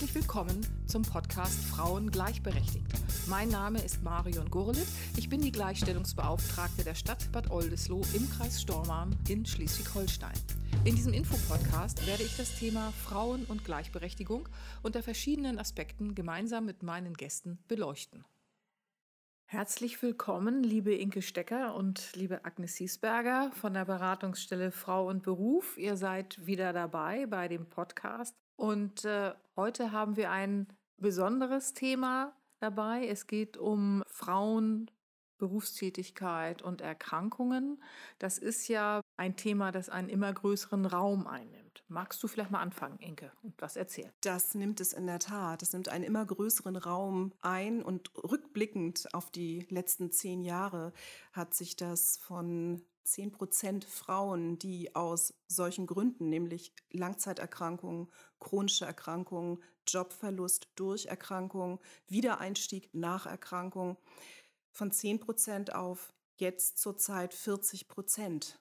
Herzlich willkommen zum Podcast Frauen gleichberechtigt. Mein Name ist Marion Gurlitt. Ich bin die Gleichstellungsbeauftragte der Stadt Bad Oldesloe im Kreis Stormarn in Schleswig-Holstein. In diesem Infopodcast werde ich das Thema Frauen und Gleichberechtigung unter verschiedenen Aspekten gemeinsam mit meinen Gästen beleuchten. Herzlich willkommen, liebe Inke Stecker und liebe Agnes Hiesberger von der Beratungsstelle Frau und Beruf. Ihr seid wieder dabei bei dem Podcast. Und äh, heute haben wir ein besonderes Thema dabei. Es geht um Frauen, Berufstätigkeit und Erkrankungen. Das ist ja ein Thema, das einen immer größeren Raum einnimmt. Magst du vielleicht mal anfangen, Inke, und was erzählen? Das nimmt es in der Tat. Das nimmt einen immer größeren Raum ein und rückblickend auf die letzten zehn Jahre hat sich das von 10 Prozent Frauen, die aus solchen Gründen, nämlich Langzeiterkrankungen, chronische Erkrankungen, Jobverlust durch Erkrankung, Wiedereinstieg nach Erkrankung, von 10 Prozent auf jetzt zurzeit 40 Prozent.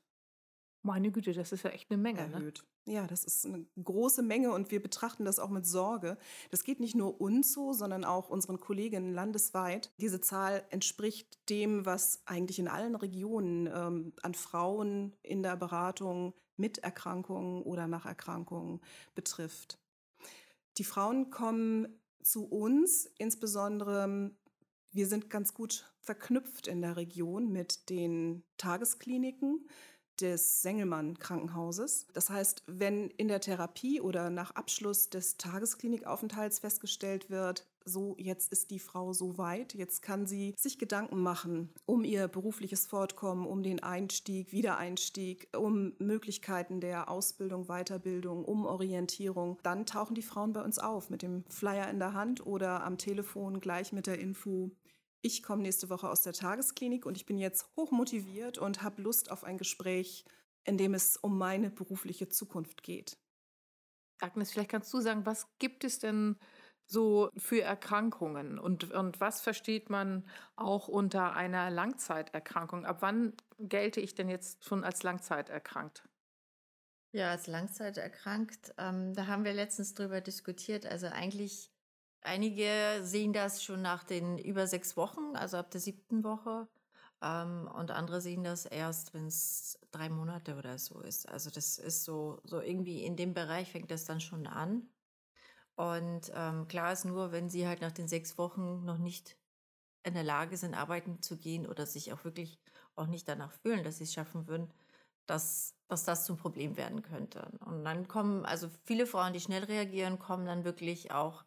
Meine Güte, das ist ja echt eine Menge. Ne? Erhöht. Ja, das ist eine große Menge und wir betrachten das auch mit Sorge. Das geht nicht nur uns so, sondern auch unseren Kolleginnen landesweit. Diese Zahl entspricht dem, was eigentlich in allen Regionen ähm, an Frauen in der Beratung mit Erkrankungen oder nach Erkrankungen betrifft. Die Frauen kommen zu uns, insbesondere wir sind ganz gut verknüpft in der Region mit den Tageskliniken des Sengelmann Krankenhauses. Das heißt, wenn in der Therapie oder nach Abschluss des Tagesklinikaufenthalts festgestellt wird, so jetzt ist die Frau so weit, jetzt kann sie sich Gedanken machen um ihr berufliches Fortkommen, um den Einstieg, Wiedereinstieg, um Möglichkeiten der Ausbildung, Weiterbildung, um Orientierung, dann tauchen die Frauen bei uns auf mit dem Flyer in der Hand oder am Telefon gleich mit der Info, ich komme nächste Woche aus der Tagesklinik und ich bin jetzt hochmotiviert und habe Lust auf ein Gespräch, in dem es um meine berufliche Zukunft geht. Agnes, vielleicht kannst du sagen, was gibt es denn so für Erkrankungen und, und was versteht man auch unter einer Langzeiterkrankung? Ab wann gelte ich denn jetzt schon als Langzeiterkrankt? Ja, als Langzeiterkrankt, ähm, da haben wir letztens drüber diskutiert. Also eigentlich Einige sehen das schon nach den über sechs Wochen, also ab der siebten Woche. Ähm, und andere sehen das erst, wenn es drei Monate oder so ist. Also das ist so, so irgendwie in dem Bereich fängt das dann schon an. Und ähm, klar ist nur, wenn sie halt nach den sechs Wochen noch nicht in der Lage sind, arbeiten zu gehen oder sich auch wirklich auch nicht danach fühlen, dass sie es schaffen würden, dass, dass das zum Problem werden könnte. Und dann kommen, also viele Frauen, die schnell reagieren, kommen dann wirklich auch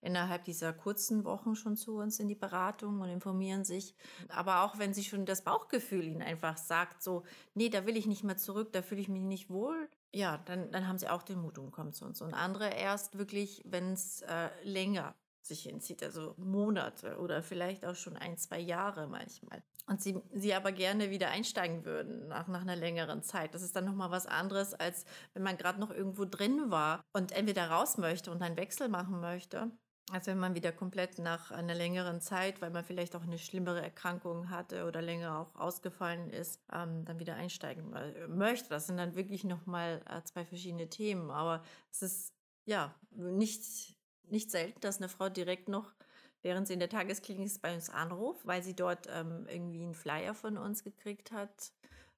innerhalb dieser kurzen Wochen schon zu uns in die Beratung und informieren sich. Aber auch wenn sie schon das Bauchgefühl ihnen einfach sagt, so, nee, da will ich nicht mehr zurück, da fühle ich mich nicht wohl, ja, dann, dann haben sie auch den Mut und kommen zu uns. Und andere erst wirklich, wenn es äh, länger sich hinzieht, also Monate oder vielleicht auch schon ein, zwei Jahre manchmal. Und sie, sie aber gerne wieder einsteigen würden nach, nach einer längeren Zeit. Das ist dann nochmal was anderes, als wenn man gerade noch irgendwo drin war und entweder raus möchte und einen Wechsel machen möchte. Also wenn man wieder komplett nach einer längeren Zeit, weil man vielleicht auch eine schlimmere Erkrankung hatte oder länger auch ausgefallen ist, ähm, dann wieder einsteigen möchte. Das sind dann wirklich nochmal äh, zwei verschiedene Themen. Aber es ist ja nicht, nicht selten, dass eine Frau direkt noch, während sie in der Tagesklinik ist, bei uns anruft, weil sie dort ähm, irgendwie einen Flyer von uns gekriegt hat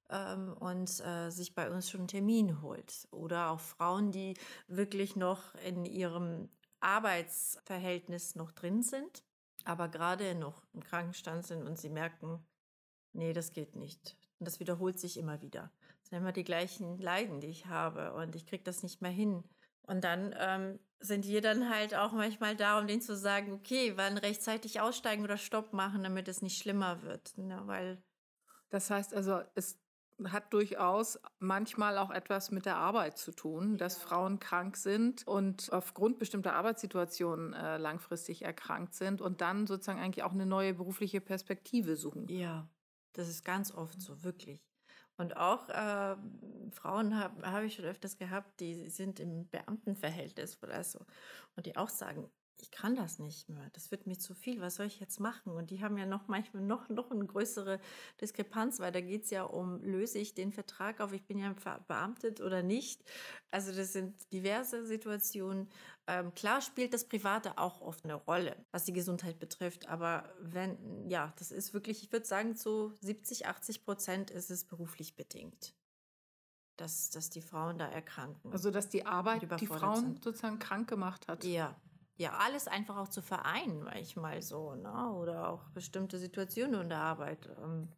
ähm, und äh, sich bei uns schon einen Termin holt. Oder auch Frauen, die wirklich noch in ihrem Arbeitsverhältnis noch drin sind, aber gerade noch im Krankenstand sind und sie merken, nee, das geht nicht. Und das wiederholt sich immer wieder. Das sind immer die gleichen Leiden, die ich habe und ich kriege das nicht mehr hin. Und dann ähm, sind wir dann halt auch manchmal da, um denen zu sagen, okay, wann rechtzeitig aussteigen oder Stopp machen, damit es nicht schlimmer wird. Ne? Weil das heißt also, es hat durchaus manchmal auch etwas mit der Arbeit zu tun, dass Frauen krank sind und aufgrund bestimmter Arbeitssituationen äh, langfristig erkrankt sind und dann sozusagen eigentlich auch eine neue berufliche Perspektive suchen. Ja, das ist ganz oft so, wirklich. Und auch äh, Frauen habe hab ich schon öfters gehabt, die sind im Beamtenverhältnis oder so und die auch sagen, ich kann das nicht mehr. Das wird mir zu viel. Was soll ich jetzt machen? Und die haben ja noch manchmal noch, noch eine größere Diskrepanz, weil da geht es ja um, löse ich den Vertrag auf, ich bin ja beamtet oder nicht. Also das sind diverse Situationen. Ähm, klar spielt das Private auch oft eine Rolle, was die Gesundheit betrifft. Aber wenn, ja, das ist wirklich, ich würde sagen, zu 70, 80 Prozent ist es beruflich bedingt dass, dass die Frauen da erkranken. Also dass die Arbeit die Frauen sind. sozusagen krank gemacht hat. Ja, ja, alles einfach auch zu vereinen, manchmal so, ne? Oder auch bestimmte Situationen in der Arbeit. Ähm,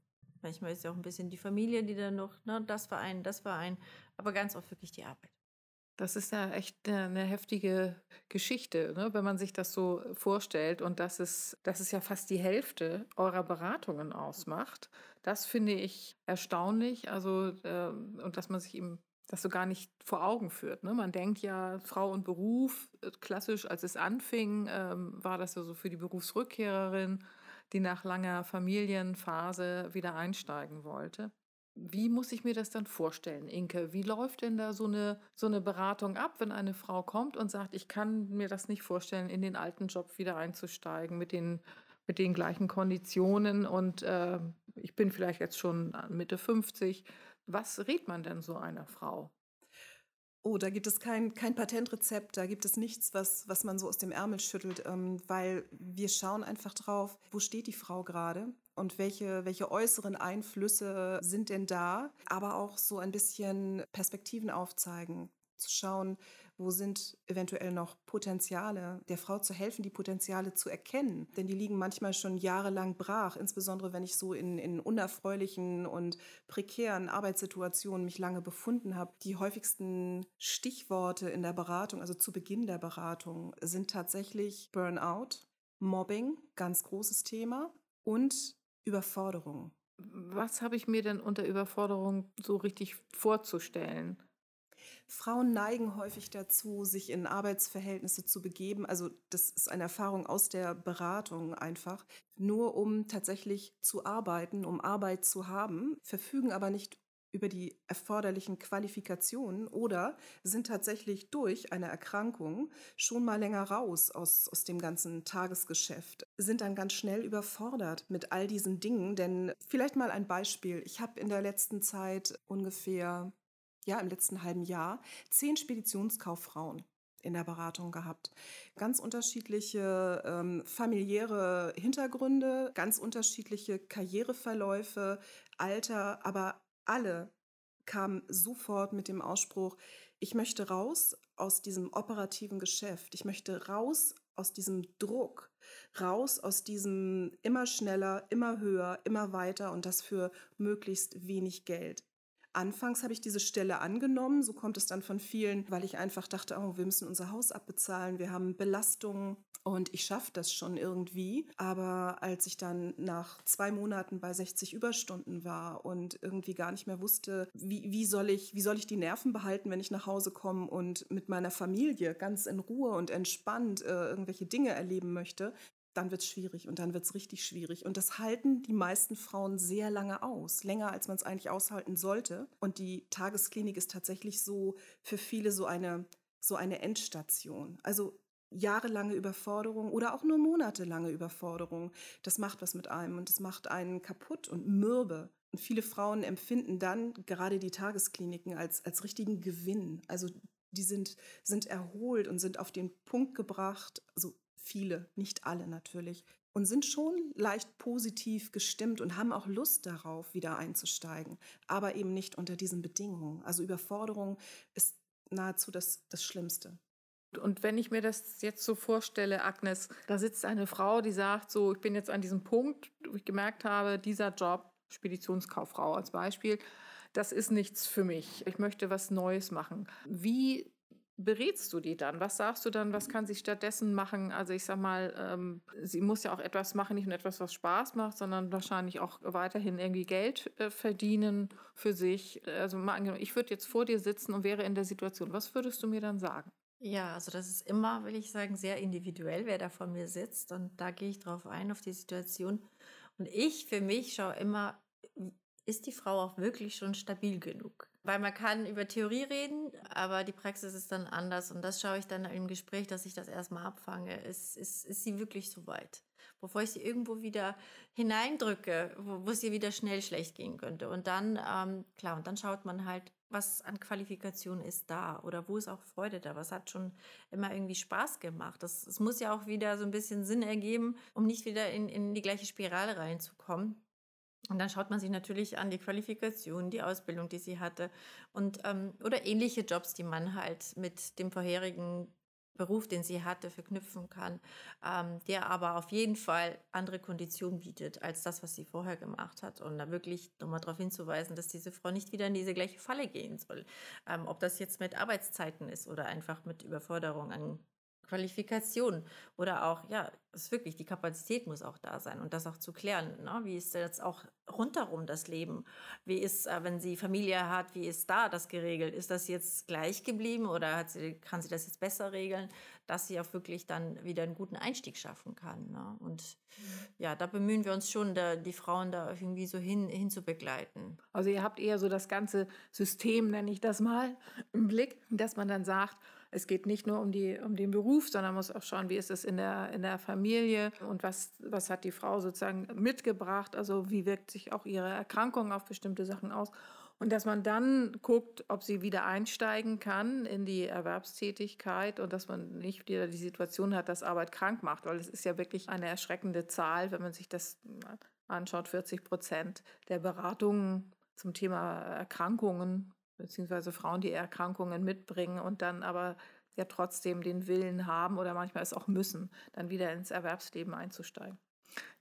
manchmal ist ja auch ein bisschen die Familie, die dann noch, ne, das vereinen, das vereinen, aber ganz oft wirklich die Arbeit. Das ist ja echt eine heftige Geschichte, ne? wenn man sich das so vorstellt und dass es, dass es ja fast die Hälfte eurer Beratungen ausmacht. Das finde ich erstaunlich. Also, äh, und dass man sich eben das so gar nicht vor Augen führt. Ne? Man denkt ja, Frau und Beruf, äh, klassisch, als es anfing, ähm, war das ja so für die Berufsrückkehrerin, die nach langer Familienphase wieder einsteigen wollte. Wie muss ich mir das dann vorstellen, Inke? Wie läuft denn da so eine, so eine Beratung ab, wenn eine Frau kommt und sagt, ich kann mir das nicht vorstellen, in den alten Job wieder einzusteigen mit den, mit den gleichen Konditionen und äh, ich bin vielleicht jetzt schon Mitte 50 was rät man denn so einer Frau? Oh, da gibt es kein, kein Patentrezept, da gibt es nichts, was, was man so aus dem Ärmel schüttelt, ähm, weil wir schauen einfach drauf, wo steht die Frau gerade und welche, welche äußeren Einflüsse sind denn da, aber auch so ein bisschen Perspektiven aufzeigen, zu schauen, wo sind eventuell noch Potenziale, der Frau zu helfen, die Potenziale zu erkennen. Denn die liegen manchmal schon jahrelang brach, insbesondere wenn ich so in, in unerfreulichen und prekären Arbeitssituationen mich lange befunden habe. Die häufigsten Stichworte in der Beratung, also zu Beginn der Beratung, sind tatsächlich Burnout, Mobbing, ganz großes Thema, und Überforderung. Was habe ich mir denn unter Überforderung so richtig vorzustellen? Frauen neigen häufig dazu, sich in Arbeitsverhältnisse zu begeben. Also das ist eine Erfahrung aus der Beratung einfach. Nur um tatsächlich zu arbeiten, um Arbeit zu haben, verfügen aber nicht über die erforderlichen Qualifikationen oder sind tatsächlich durch eine Erkrankung schon mal länger raus aus, aus dem ganzen Tagesgeschäft, sind dann ganz schnell überfordert mit all diesen Dingen. Denn vielleicht mal ein Beispiel. Ich habe in der letzten Zeit ungefähr ja, im letzten halben Jahr zehn Speditionskauffrauen in der Beratung gehabt. Ganz unterschiedliche ähm, familiäre Hintergründe, ganz unterschiedliche Karriereverläufe, Alter, aber alle kamen sofort mit dem Ausspruch, ich möchte raus aus diesem operativen Geschäft, ich möchte raus aus diesem Druck, raus aus diesem immer schneller, immer höher, immer weiter und das für möglichst wenig Geld. Anfangs habe ich diese Stelle angenommen, so kommt es dann von vielen, weil ich einfach dachte, oh, wir müssen unser Haus abbezahlen, wir haben Belastungen und ich schaffe das schon irgendwie. Aber als ich dann nach zwei Monaten bei 60 Überstunden war und irgendwie gar nicht mehr wusste, wie, wie, soll, ich, wie soll ich die Nerven behalten, wenn ich nach Hause komme und mit meiner Familie ganz in Ruhe und entspannt äh, irgendwelche Dinge erleben möchte, dann wird es schwierig und dann wird es richtig schwierig. Und das halten die meisten Frauen sehr lange aus, länger als man es eigentlich aushalten sollte. Und die Tagesklinik ist tatsächlich so für viele so eine, so eine Endstation. Also jahrelange Überforderung oder auch nur monatelange Überforderung, das macht was mit einem und das macht einen kaputt und mürbe. Und viele Frauen empfinden dann gerade die Tageskliniken als, als richtigen Gewinn. Also die sind, sind erholt und sind auf den Punkt gebracht, also viele, nicht alle natürlich, und sind schon leicht positiv gestimmt und haben auch Lust darauf, wieder einzusteigen, aber eben nicht unter diesen Bedingungen. Also Überforderung ist nahezu das, das Schlimmste. Und wenn ich mir das jetzt so vorstelle, Agnes, da sitzt eine Frau, die sagt so, ich bin jetzt an diesem Punkt, wo ich gemerkt habe, dieser Job, Speditionskauffrau als Beispiel, das ist nichts für mich. Ich möchte was Neues machen. Wie berätst du die dann? Was sagst du dann, was kann sie stattdessen machen? Also ich sag mal, ähm, sie muss ja auch etwas machen, nicht nur etwas, was Spaß macht, sondern wahrscheinlich auch weiterhin irgendwie Geld äh, verdienen für sich. Also mal angenommen, ich würde jetzt vor dir sitzen und wäre in der Situation. Was würdest du mir dann sagen? Ja, also das ist immer, will ich sagen, sehr individuell, wer da vor mir sitzt. Und da gehe ich drauf ein, auf die Situation. Und ich für mich schaue immer, ist die Frau auch wirklich schon stabil genug? Weil man kann über Theorie reden, aber die Praxis ist dann anders. Und das schaue ich dann im Gespräch, dass ich das erstmal abfange. Ist, ist, ist sie wirklich so weit? Bevor ich sie irgendwo wieder hineindrücke, wo, es ihr wieder schnell schlecht gehen könnte. Und dann, ähm, klar, und dann schaut man halt, was an Qualifikation ist da oder wo ist auch Freude da? Was hat schon immer irgendwie Spaß gemacht? Das, das muss ja auch wieder so ein bisschen Sinn ergeben, um nicht wieder in, in die gleiche Spirale reinzukommen. Und dann schaut man sich natürlich an die Qualifikation, die Ausbildung, die sie hatte und ähm, oder ähnliche Jobs, die man halt mit dem vorherigen Beruf, den sie hatte, verknüpfen kann, ähm, der aber auf jeden Fall andere Konditionen bietet als das, was sie vorher gemacht hat. Und da wirklich nochmal darauf hinzuweisen, dass diese Frau nicht wieder in diese gleiche Falle gehen soll. Ähm, ob das jetzt mit Arbeitszeiten ist oder einfach mit Überforderung an Qualifikation oder auch, ja, ist wirklich, die Kapazität muss auch da sein und das auch zu klären. Ne? Wie ist jetzt auch rundherum das Leben? Wie ist, äh, wenn sie Familie hat, wie ist da das geregelt? Ist das jetzt gleich geblieben oder hat sie, kann sie das jetzt besser regeln, dass sie auch wirklich dann wieder einen guten Einstieg schaffen kann? Ne? Und mhm. ja, da bemühen wir uns schon, da, die Frauen da irgendwie so hin, hin zu begleiten. Also ihr habt eher so das ganze System, nenne ich das mal, im Blick, dass man dann sagt, es geht nicht nur um, die, um den Beruf, sondern man muss auch schauen, wie ist es in der, in der Familie und was, was hat die Frau sozusagen mitgebracht, also wie wirkt sich auch ihre Erkrankung auf bestimmte Sachen aus. Und dass man dann guckt, ob sie wieder einsteigen kann in die Erwerbstätigkeit und dass man nicht wieder die Situation hat, dass Arbeit krank macht, weil es ist ja wirklich eine erschreckende Zahl, wenn man sich das anschaut. 40 Prozent der Beratungen zum Thema Erkrankungen beziehungsweise Frauen, die Erkrankungen mitbringen und dann aber ja trotzdem den Willen haben oder manchmal es auch müssen, dann wieder ins Erwerbsleben einzusteigen.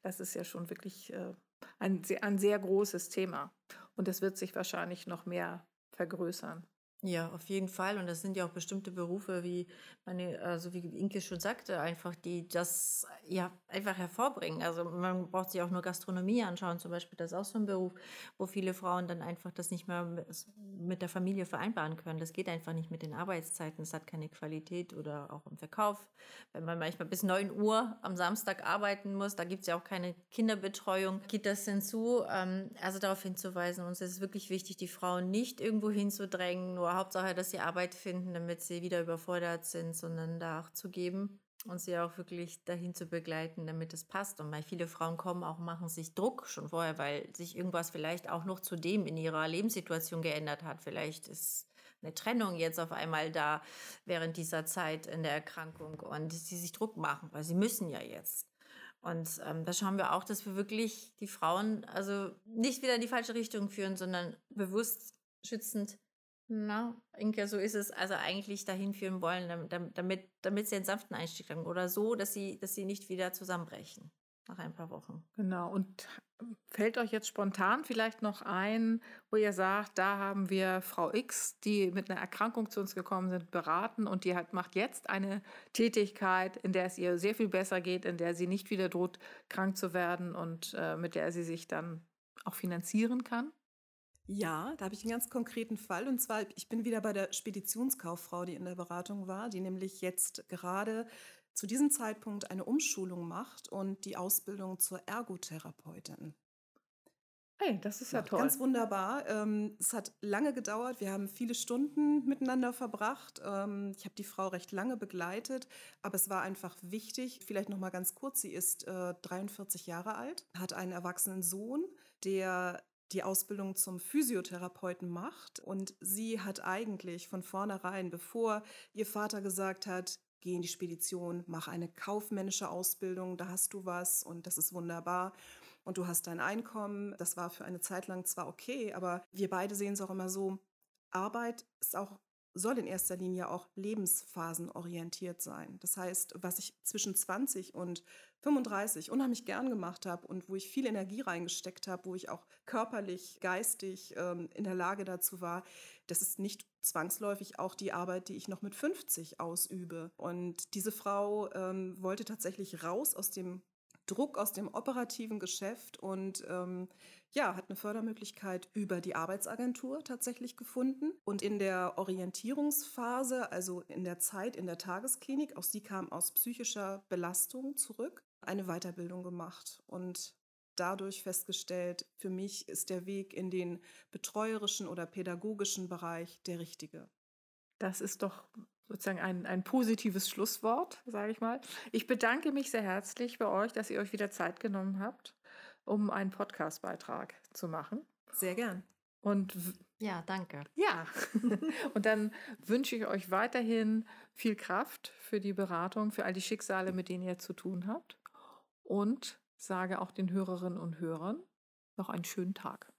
Das ist ja schon wirklich äh, ein, ein sehr großes Thema. Und es wird sich wahrscheinlich noch mehr vergrößern. Ja, auf jeden Fall. Und das sind ja auch bestimmte Berufe, wie meine, also wie Inke schon sagte, einfach, die das ja einfach hervorbringen. Also man braucht sich auch nur Gastronomie anschauen, zum Beispiel. Das ist auch so ein Beruf, wo viele Frauen dann einfach das nicht mehr mit der Familie vereinbaren können. Das geht einfach nicht mit den Arbeitszeiten. Es hat keine Qualität oder auch im Verkauf. Wenn man manchmal bis 9 Uhr am Samstag arbeiten muss, da gibt es ja auch keine Kinderbetreuung, geht das hinzu. Ähm, also darauf hinzuweisen, uns ist es wirklich wichtig, die Frauen nicht irgendwo hinzudrängen, nur Hauptsache, dass sie Arbeit finden, damit sie wieder überfordert sind, sondern da auch zu geben und sie auch wirklich dahin zu begleiten, damit es passt. Und weil viele Frauen kommen auch, machen sich Druck schon vorher, weil sich irgendwas vielleicht auch noch zu dem in ihrer Lebenssituation geändert hat. Vielleicht ist eine Trennung jetzt auf einmal da während dieser Zeit in der Erkrankung und sie sich Druck machen, weil sie müssen ja jetzt. Und ähm, da schauen wir auch, dass wir wirklich die Frauen also nicht wieder in die falsche Richtung führen, sondern bewusst schützend na, Inke, so ist es. Also eigentlich dahin führen wollen, damit, damit sie einen sanften Einstieg haben oder so, dass sie, dass sie nicht wieder zusammenbrechen nach ein paar Wochen. Genau. Und fällt euch jetzt spontan vielleicht noch ein, wo ihr sagt, da haben wir Frau X, die mit einer Erkrankung zu uns gekommen sind, beraten und die hat, macht jetzt eine Tätigkeit, in der es ihr sehr viel besser geht, in der sie nicht wieder droht, krank zu werden und äh, mit der sie sich dann auch finanzieren kann? Ja, da habe ich einen ganz konkreten Fall. Und zwar, ich bin wieder bei der Speditionskauffrau, die in der Beratung war, die nämlich jetzt gerade zu diesem Zeitpunkt eine Umschulung macht und die Ausbildung zur Ergotherapeutin. Hey, das ist ja, ja toll. Ganz wunderbar. Ähm, es hat lange gedauert. Wir haben viele Stunden miteinander verbracht. Ähm, ich habe die Frau recht lange begleitet, aber es war einfach wichtig. Vielleicht noch mal ganz kurz: Sie ist 43 äh, Jahre alt, hat einen erwachsenen Sohn, der die Ausbildung zum Physiotherapeuten macht. Und sie hat eigentlich von vornherein, bevor ihr Vater gesagt hat, geh in die Spedition, mach eine kaufmännische Ausbildung, da hast du was und das ist wunderbar. Und du hast dein Einkommen. Das war für eine Zeit lang zwar okay, aber wir beide sehen es auch immer so, Arbeit ist auch soll in erster Linie auch lebensphasenorientiert sein. Das heißt, was ich zwischen 20 und 35 unheimlich gern gemacht habe und wo ich viel Energie reingesteckt habe, wo ich auch körperlich, geistig ähm, in der Lage dazu war, das ist nicht zwangsläufig auch die Arbeit, die ich noch mit 50 ausübe. Und diese Frau ähm, wollte tatsächlich raus aus dem Druck aus dem operativen Geschäft und ähm, ja, hat eine Fördermöglichkeit über die Arbeitsagentur tatsächlich gefunden. Und in der Orientierungsphase, also in der Zeit in der Tagesklinik, auch sie kam aus psychischer Belastung zurück, eine Weiterbildung gemacht. Und dadurch festgestellt, für mich ist der Weg in den betreuerischen oder pädagogischen Bereich der richtige. Das ist doch sozusagen ein, ein positives Schlusswort, sage ich mal. Ich bedanke mich sehr herzlich bei euch, dass ihr euch wieder Zeit genommen habt, um einen Podcastbeitrag zu machen. Sehr gern. Und ja, danke. Ja, und dann wünsche ich euch weiterhin viel Kraft für die Beratung, für all die Schicksale, mit denen ihr zu tun habt. Und sage auch den Hörerinnen und Hörern noch einen schönen Tag.